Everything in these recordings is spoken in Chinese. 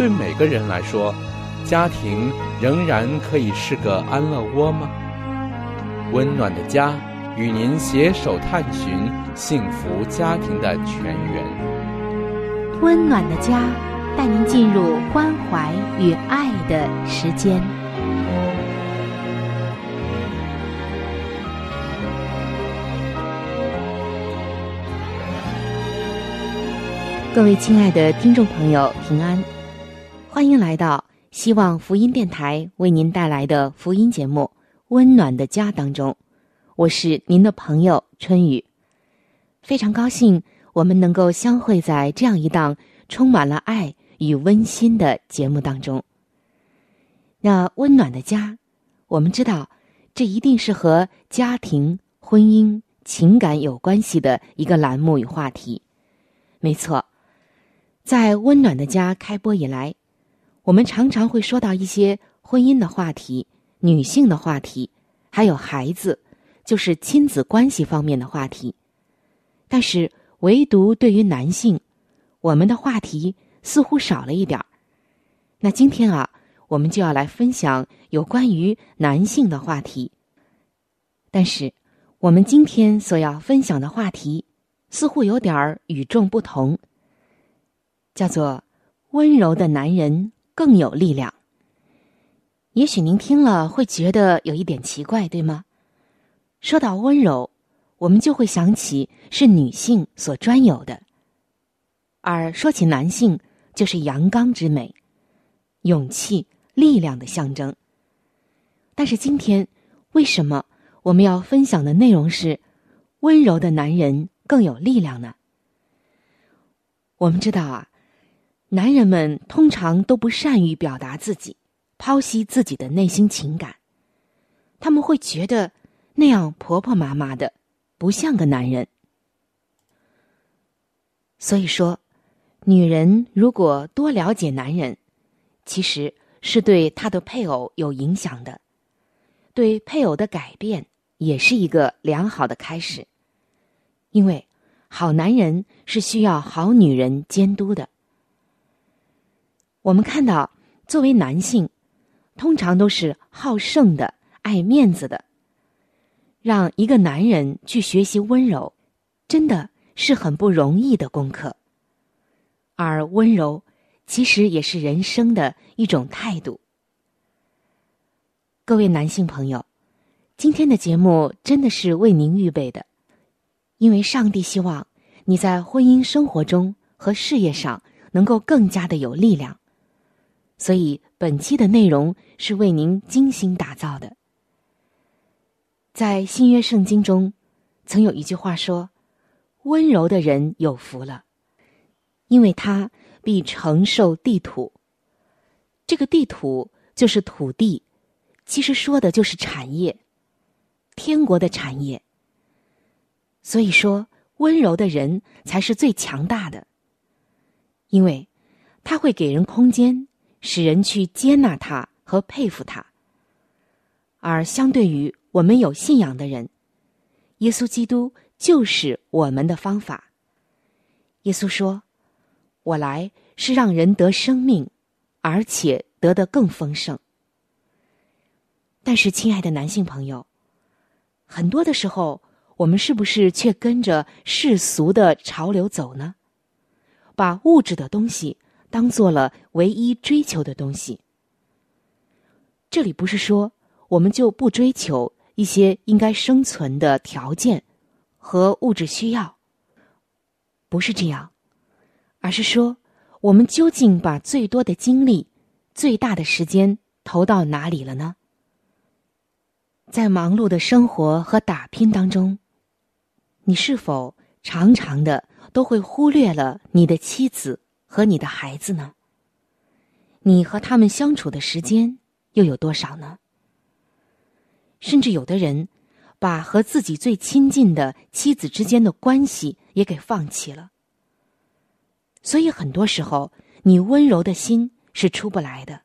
对每个人来说，家庭仍然可以是个安乐窝吗？温暖的家，与您携手探寻幸福家庭的泉源。温暖的家，带您进入关怀与爱的时间。各位亲爱的听众朋友，平安。欢迎来到希望福音电台为您带来的福音节目《温暖的家》当中，我是您的朋友春雨。非常高兴我们能够相会在这样一档充满了爱与温馨的节目当中。那温暖的家，我们知道，这一定是和家庭、婚姻、情感有关系的一个栏目与话题。没错，在温暖的家开播以来。我们常常会说到一些婚姻的话题、女性的话题，还有孩子，就是亲子关系方面的话题。但是，唯独对于男性，我们的话题似乎少了一点儿。那今天啊，我们就要来分享有关于男性的话题。但是，我们今天所要分享的话题，似乎有点儿与众不同，叫做温柔的男人。更有力量。也许您听了会觉得有一点奇怪，对吗？说到温柔，我们就会想起是女性所专有的；而说起男性，就是阳刚之美、勇气、力量的象征。但是今天，为什么我们要分享的内容是温柔的男人更有力量呢？我们知道啊。男人们通常都不善于表达自己，剖析自己的内心情感。他们会觉得那样婆婆妈妈的，不像个男人。所以说，女人如果多了解男人，其实是对她的配偶有影响的，对配偶的改变也是一个良好的开始。因为好男人是需要好女人监督的。我们看到，作为男性，通常都是好胜的、爱面子的。让一个男人去学习温柔，真的是很不容易的功课。而温柔，其实也是人生的一种态度。各位男性朋友，今天的节目真的是为您预备的，因为上帝希望你在婚姻生活中和事业上能够更加的有力量。所以，本期的内容是为您精心打造的。在新约圣经中，曾有一句话说：“温柔的人有福了，因为他必承受地土。”这个地土就是土地，其实说的就是产业，天国的产业。所以说，温柔的人才是最强大的，因为他会给人空间。使人去接纳他和佩服他，而相对于我们有信仰的人，耶稣基督就是我们的方法。耶稣说：“我来是让人得生命，而且得的更丰盛。”但是，亲爱的男性朋友，很多的时候，我们是不是却跟着世俗的潮流走呢？把物质的东西。当做了唯一追求的东西。这里不是说我们就不追求一些应该生存的条件和物质需要，不是这样，而是说我们究竟把最多的精力、最大的时间投到哪里了呢？在忙碌的生活和打拼当中，你是否常常的都会忽略了你的妻子和你的孩子呢？你和他们相处的时间又有多少呢？甚至有的人把和自己最亲近的妻子之间的关系也给放弃了。所以很多时候，你温柔的心是出不来的。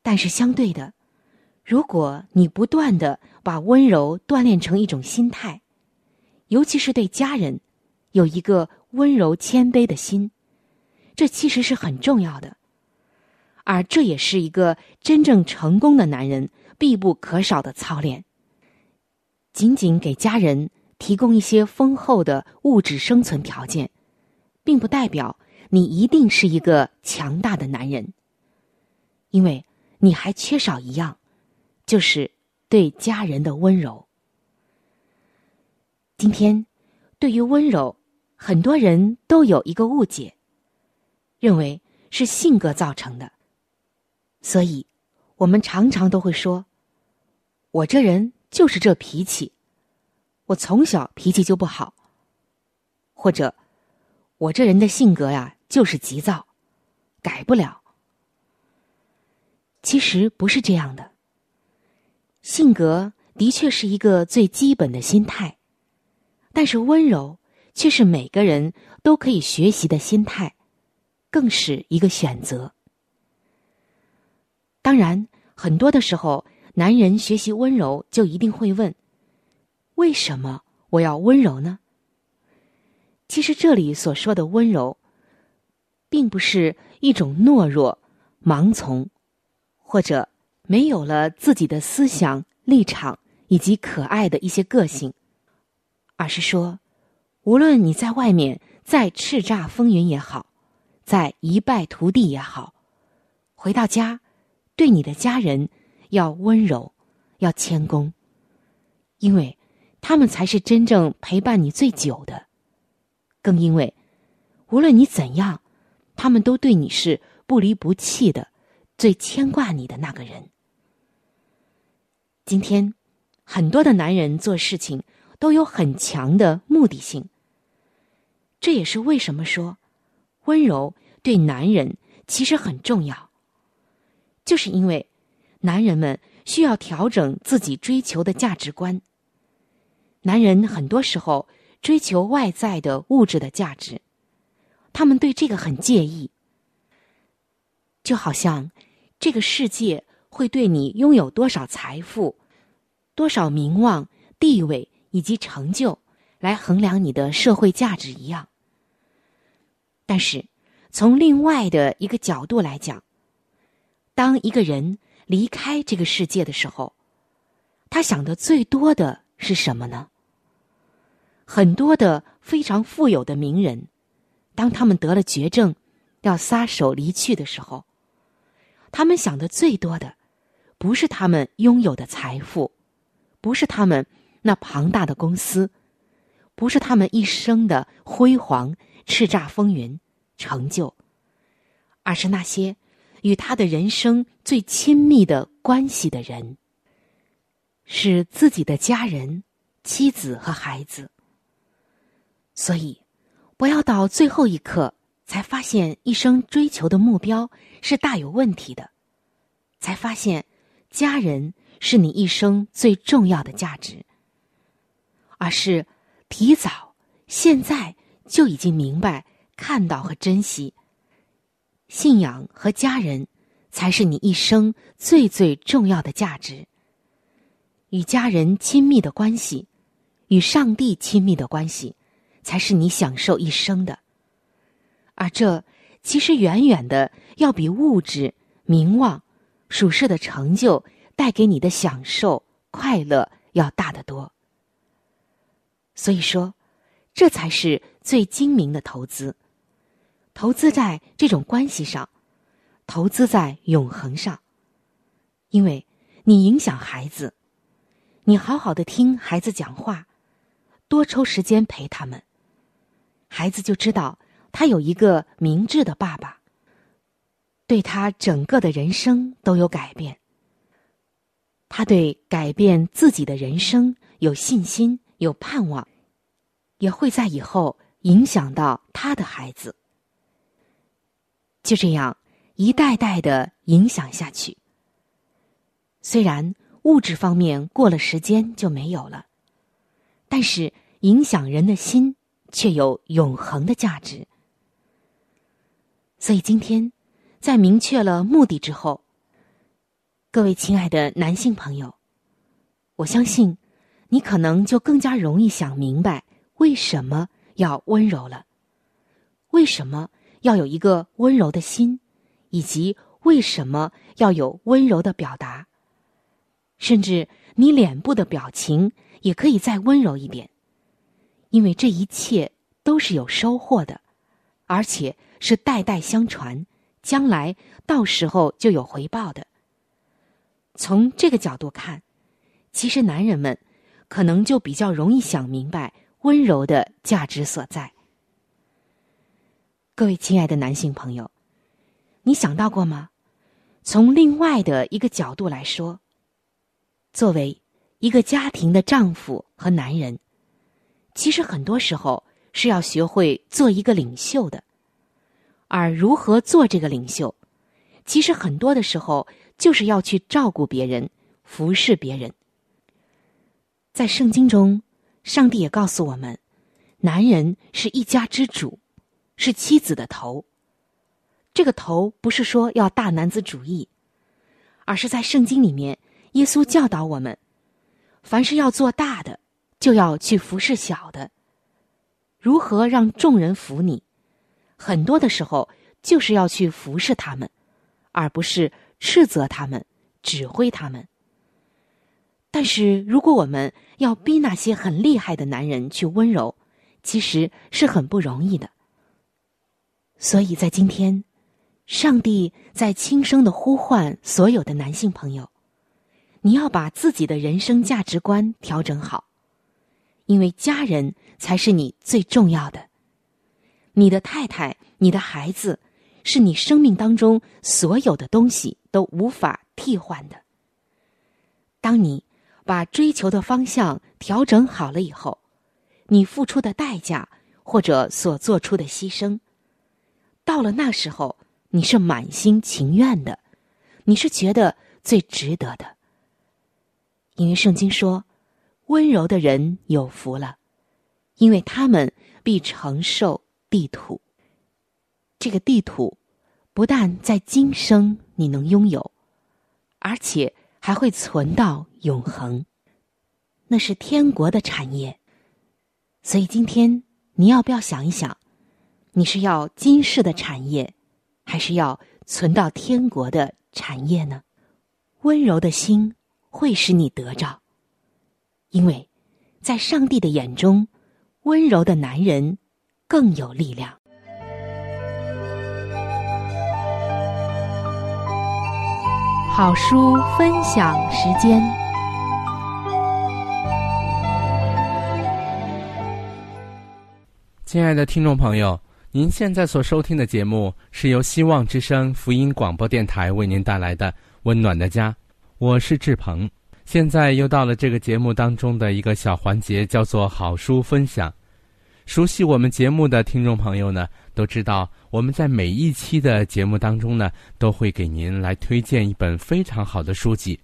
但是相对的。如果你不断的把温柔锻炼成一种心态，尤其是对家人，有一个温柔谦卑的心，这其实是很重要的，而这也是一个真正成功的男人必不可少的操练。仅仅给家人提供一些丰厚的物质生存条件，并不代表你一定是一个强大的男人，因为你还缺少一样。就是对家人的温柔。今天，对于温柔，很多人都有一个误解，认为是性格造成的。所以，我们常常都会说：“我这人就是这脾气，我从小脾气就不好。”或者，“我这人的性格呀，就是急躁，改不了。”其实不是这样的。性格的确是一个最基本的心态，但是温柔却是每个人都可以学习的心态，更是一个选择。当然，很多的时候，男人学习温柔就一定会问：为什么我要温柔呢？其实这里所说的温柔，并不是一种懦弱、盲从，或者。没有了自己的思想立场以及可爱的一些个性，而是说，无论你在外面再叱咤风云也好，再一败涂地也好，回到家，对你的家人要温柔，要谦恭，因为他们才是真正陪伴你最久的，更因为，无论你怎样，他们都对你是不离不弃的，最牵挂你的那个人。今天，很多的男人做事情都有很强的目的性。这也是为什么说温柔对男人其实很重要，就是因为男人们需要调整自己追求的价值观。男人很多时候追求外在的物质的价值，他们对这个很介意，就好像这个世界。会对你拥有多少财富、多少名望、地位以及成就来衡量你的社会价值一样。但是，从另外的一个角度来讲，当一个人离开这个世界的时候，他想的最多的是什么呢？很多的非常富有的名人，当他们得了绝症，要撒手离去的时候，他们想的最多的。不是他们拥有的财富，不是他们那庞大的公司，不是他们一生的辉煌、叱咤风云、成就，而是那些与他的人生最亲密的关系的人，是自己的家人、妻子和孩子。所以，不要到最后一刻才发现一生追求的目标是大有问题的，才发现。家人是你一生最重要的价值，而是提早现在就已经明白、看到和珍惜信仰和家人，才是你一生最最重要的价值。与家人亲密的关系，与上帝亲密的关系，才是你享受一生的。而这其实远远的要比物质、名望。属世的成就带给你的享受、快乐要大得多。所以说，这才是最精明的投资。投资在这种关系上，投资在永恒上。因为你影响孩子，你好好的听孩子讲话，多抽时间陪他们，孩子就知道他有一个明智的爸爸，对他整个的人生都有改变。他对改变自己的人生有信心、有盼望，也会在以后影响到他的孩子。就这样一代代的影响下去。虽然物质方面过了时间就没有了，但是影响人的心却有永恒的价值。所以今天，在明确了目的之后。各位亲爱的男性朋友，我相信你可能就更加容易想明白为什么要温柔了，为什么要有一个温柔的心，以及为什么要有温柔的表达。甚至你脸部的表情也可以再温柔一点，因为这一切都是有收获的，而且是代代相传，将来到时候就有回报的。从这个角度看，其实男人们可能就比较容易想明白温柔的价值所在。各位亲爱的男性朋友，你想到过吗？从另外的一个角度来说，作为一个家庭的丈夫和男人，其实很多时候是要学会做一个领袖的。而如何做这个领袖，其实很多的时候。就是要去照顾别人，服侍别人。在圣经中，上帝也告诉我们，男人是一家之主，是妻子的头。这个头不是说要大男子主义，而是在圣经里面，耶稣教导我们，凡是要做大的，就要去服侍小的。如何让众人服你？很多的时候，就是要去服侍他们，而不是。斥责他们，指挥他们。但是，如果我们要逼那些很厉害的男人去温柔，其实是很不容易的。所以在今天，上帝在轻声的呼唤所有的男性朋友：你要把自己的人生价值观调整好，因为家人才是你最重要的。你的太太，你的孩子。是你生命当中所有的东西都无法替换的。当你把追求的方向调整好了以后，你付出的代价或者所做出的牺牲，到了那时候，你是满心情愿的，你是觉得最值得的。因为圣经说：“温柔的人有福了，因为他们必承受地土。”这个地土，不但在今生你能拥有，而且还会存到永恒，那是天国的产业。所以今天你要不要想一想，你是要今世的产业，还是要存到天国的产业呢？温柔的心会使你得着，因为在上帝的眼中，温柔的男人更有力量。好书分享时间。亲爱的听众朋友，您现在所收听的节目是由希望之声福音广播电台为您带来的《温暖的家》，我是志鹏。现在又到了这个节目当中的一个小环节，叫做好书分享。熟悉我们节目的听众朋友呢，都知道我们在每一期的节目当中呢，都会给您来推荐一本非常好的书籍。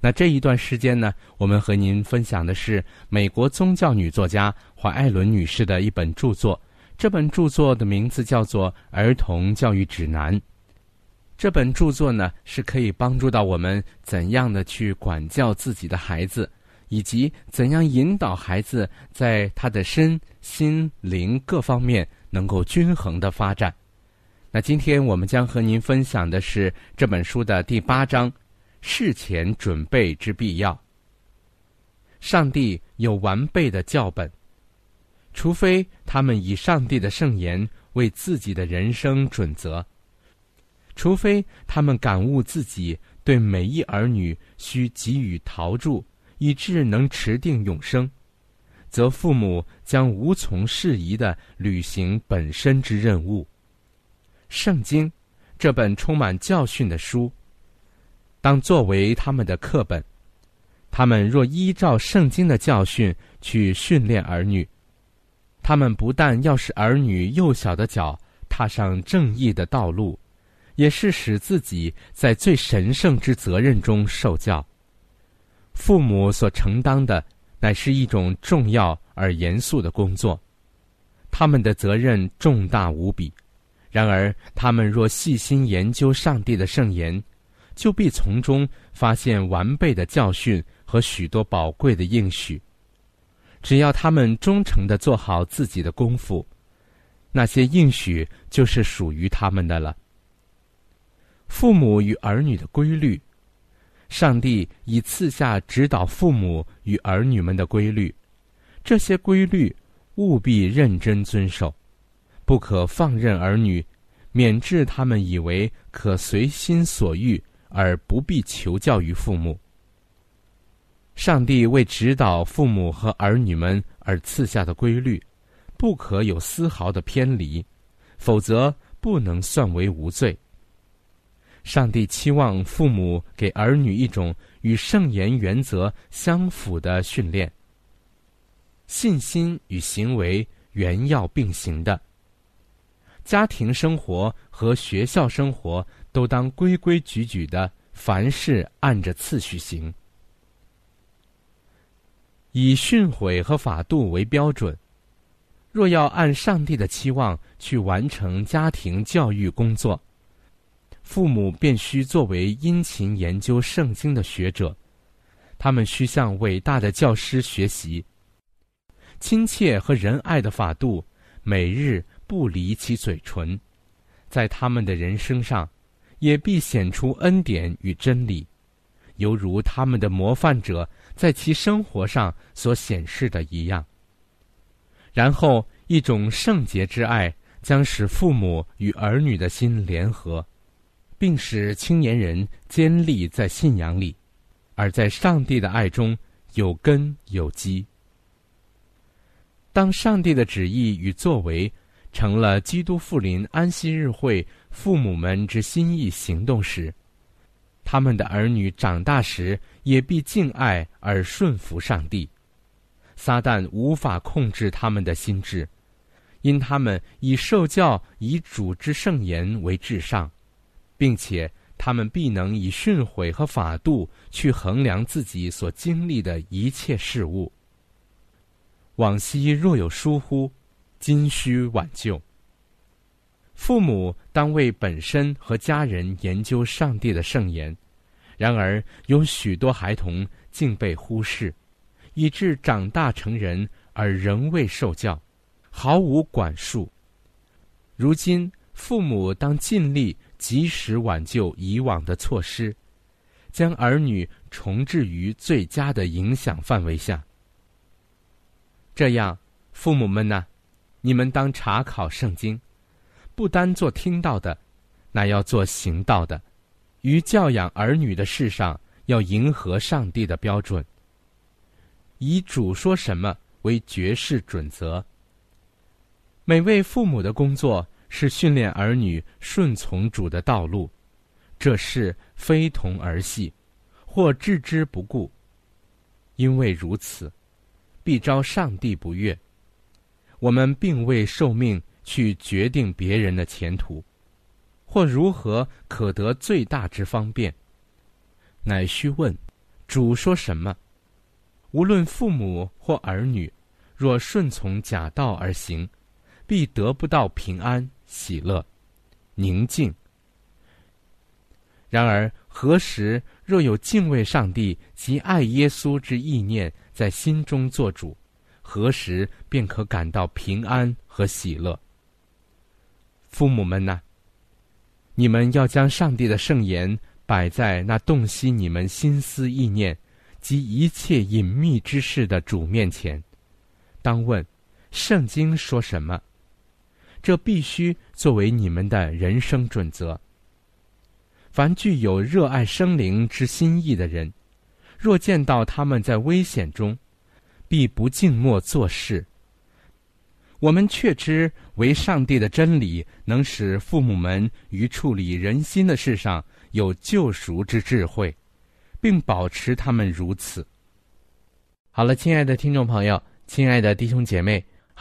那这一段时间呢，我们和您分享的是美国宗教女作家怀艾伦女士的一本著作。这本著作的名字叫做《儿童教育指南》。这本著作呢，是可以帮助到我们怎样的去管教自己的孩子。以及怎样引导孩子在他的身心灵各方面能够均衡的发展？那今天我们将和您分享的是这本书的第八章：事前准备之必要。上帝有完备的教本，除非他们以上帝的圣言为自己的人生准则。除非他们感悟自己对每一儿女需给予陶铸，以致能持定永生，则父母将无从适宜的履行本身之任务。圣经这本充满教训的书，当作为他们的课本。他们若依照圣经的教训去训练儿女，他们不但要使儿女幼小的脚踏上正义的道路，也是使自己在最神圣之责任中受教。父母所承担的乃是一种重要而严肃的工作，他们的责任重大无比。然而，他们若细心研究上帝的圣言，就必从中发现完备的教训。和许多宝贵的应许，只要他们忠诚的做好自己的功夫，那些应许就是属于他们的了。父母与儿女的规律，上帝已赐下指导父母与儿女们的规律，这些规律务必认真遵守，不可放任儿女，免致他们以为可随心所欲而不必求教于父母。上帝为指导父母和儿女们而赐下的规律，不可有丝毫的偏离，否则不能算为无罪。上帝期望父母给儿女一种与圣言原则相符的训练。信心与行为原要并行的，家庭生活和学校生活都当规规矩矩的，凡事按着次序行。以训诲和法度为标准，若要按上帝的期望去完成家庭教育工作，父母便需作为殷勤研究圣经的学者，他们需向伟大的教师学习，亲切和仁爱的法度每日不离其嘴唇，在他们的人生上，也必显出恩典与真理，犹如他们的模范者。在其生活上所显示的一样。然后，一种圣洁之爱将使父母与儿女的心联合，并使青年人坚立在信仰里，而在上帝的爱中有根有基。当上帝的旨意与作为成了基督复临安息日会父母们之心意行动时，他们的儿女长大时，也必敬爱而顺服上帝。撒旦无法控制他们的心智，因他们以受教以主之圣言为至上，并且他们必能以训诲和法度去衡量自己所经历的一切事物。往昔若有疏忽，今需挽救。父母当为本身和家人研究上帝的圣言，然而有许多孩童竟被忽视，以致长大成人而仍未受教，毫无管束。如今父母当尽力及时挽救以往的错失，将儿女重置于最佳的影响范围下。这样，父母们呢，你们当查考圣经。不单做听到的，那要做行道的。于教养儿女的事上，要迎合上帝的标准，以主说什么为绝世准则。每位父母的工作是训练儿女顺从主的道路，这事非同儿戏，或置之不顾。因为如此，必招上帝不悦。我们并未受命。去决定别人的前途，或如何可得最大之方便，乃需问主说什么。无论父母或儿女，若顺从假道而行，必得不到平安、喜乐、宁静。然而何时若有敬畏上帝及爱耶稣之意念在心中做主，何时便可感到平安和喜乐。父母们呐，你们要将上帝的圣言摆在那洞悉你们心思意念及一切隐秘之事的主面前。当问：圣经说什么？这必须作为你们的人生准则。凡具有热爱生灵之心意的人，若见到他们在危险中，必不静默做事。我们确知为上帝的真理能使父母们于处理人心的事上有救赎之智慧，并保持他们如此。好了，亲爱的听众朋友，亲爱的弟兄姐妹，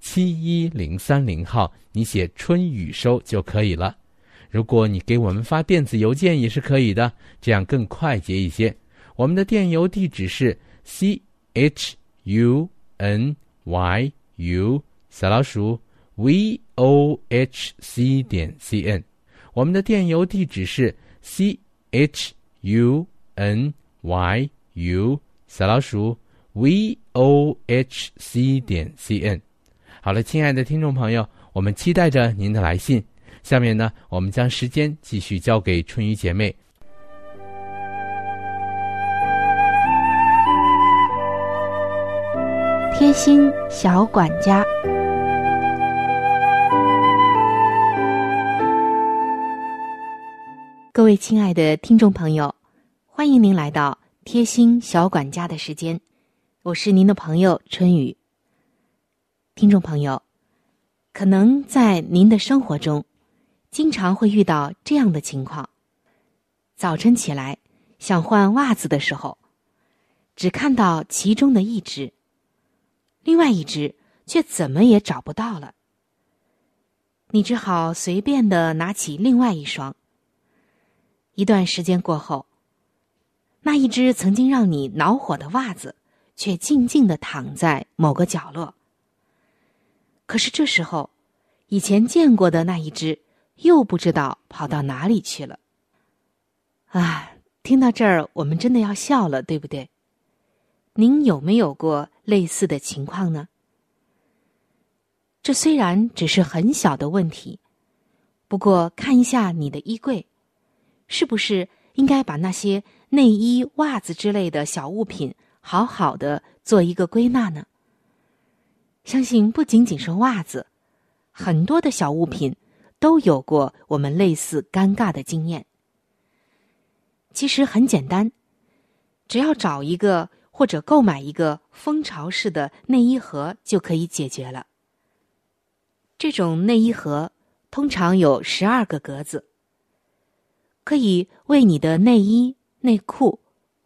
七一零三零号，你写“春雨收”就可以了。如果你给我们发电子邮件也是可以的，这样更快捷一些。我们的电邮地址是 c h u n y u 小老鼠 v o h c 点 c n。我们的电邮地址是 c h u n y u 小老鼠 v o h c 点 c n。好了，亲爱的听众朋友，我们期待着您的来信。下面呢，我们将时间继续交给春雨姐妹。贴心小管家，各位亲爱的听众朋友，欢迎您来到贴心小管家的时间，我是您的朋友春雨。听众朋友，可能在您的生活中。经常会遇到这样的情况：早晨起来想换袜子的时候，只看到其中的一只，另外一只却怎么也找不到了。你只好随便的拿起另外一双。一段时间过后，那一只曾经让你恼火的袜子，却静静的躺在某个角落。可是这时候，以前见过的那一只。又不知道跑到哪里去了。啊，听到这儿，我们真的要笑了，对不对？您有没有过类似的情况呢？这虽然只是很小的问题，不过看一下你的衣柜，是不是应该把那些内衣、袜子之类的小物品好好的做一个归纳呢？相信不仅仅是袜子，很多的小物品。都有过我们类似尴尬的经验。其实很简单，只要找一个或者购买一个蜂巢式的内衣盒就可以解决了。这种内衣盒通常有十二个格子，可以为你的内衣、内裤、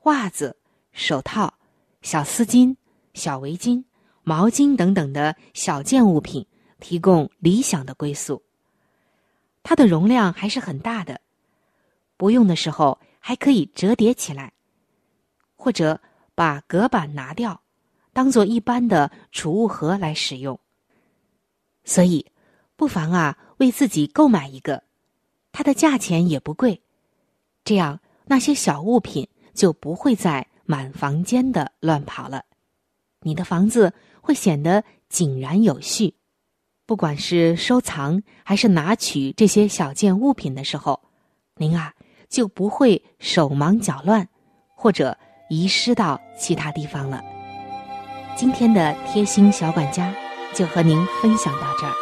袜子、手套、小丝巾、小围巾、毛巾等等的小件物品提供理想的归宿。它的容量还是很大的，不用的时候还可以折叠起来，或者把隔板拿掉，当做一般的储物盒来使用。所以，不妨啊为自己购买一个，它的价钱也不贵，这样那些小物品就不会再满房间的乱跑了，你的房子会显得井然有序。不管是收藏还是拿取这些小件物品的时候，您啊就不会手忙脚乱，或者遗失到其他地方了。今天的贴心小管家就和您分享到这儿。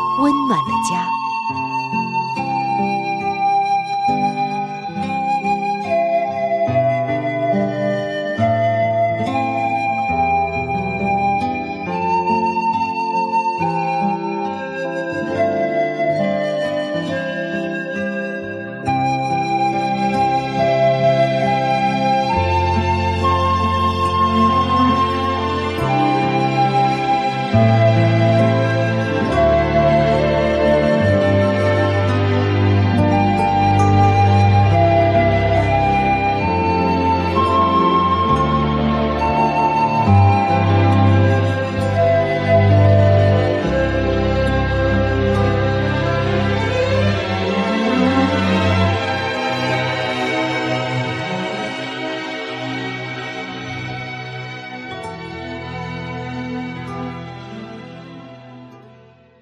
温暖的家。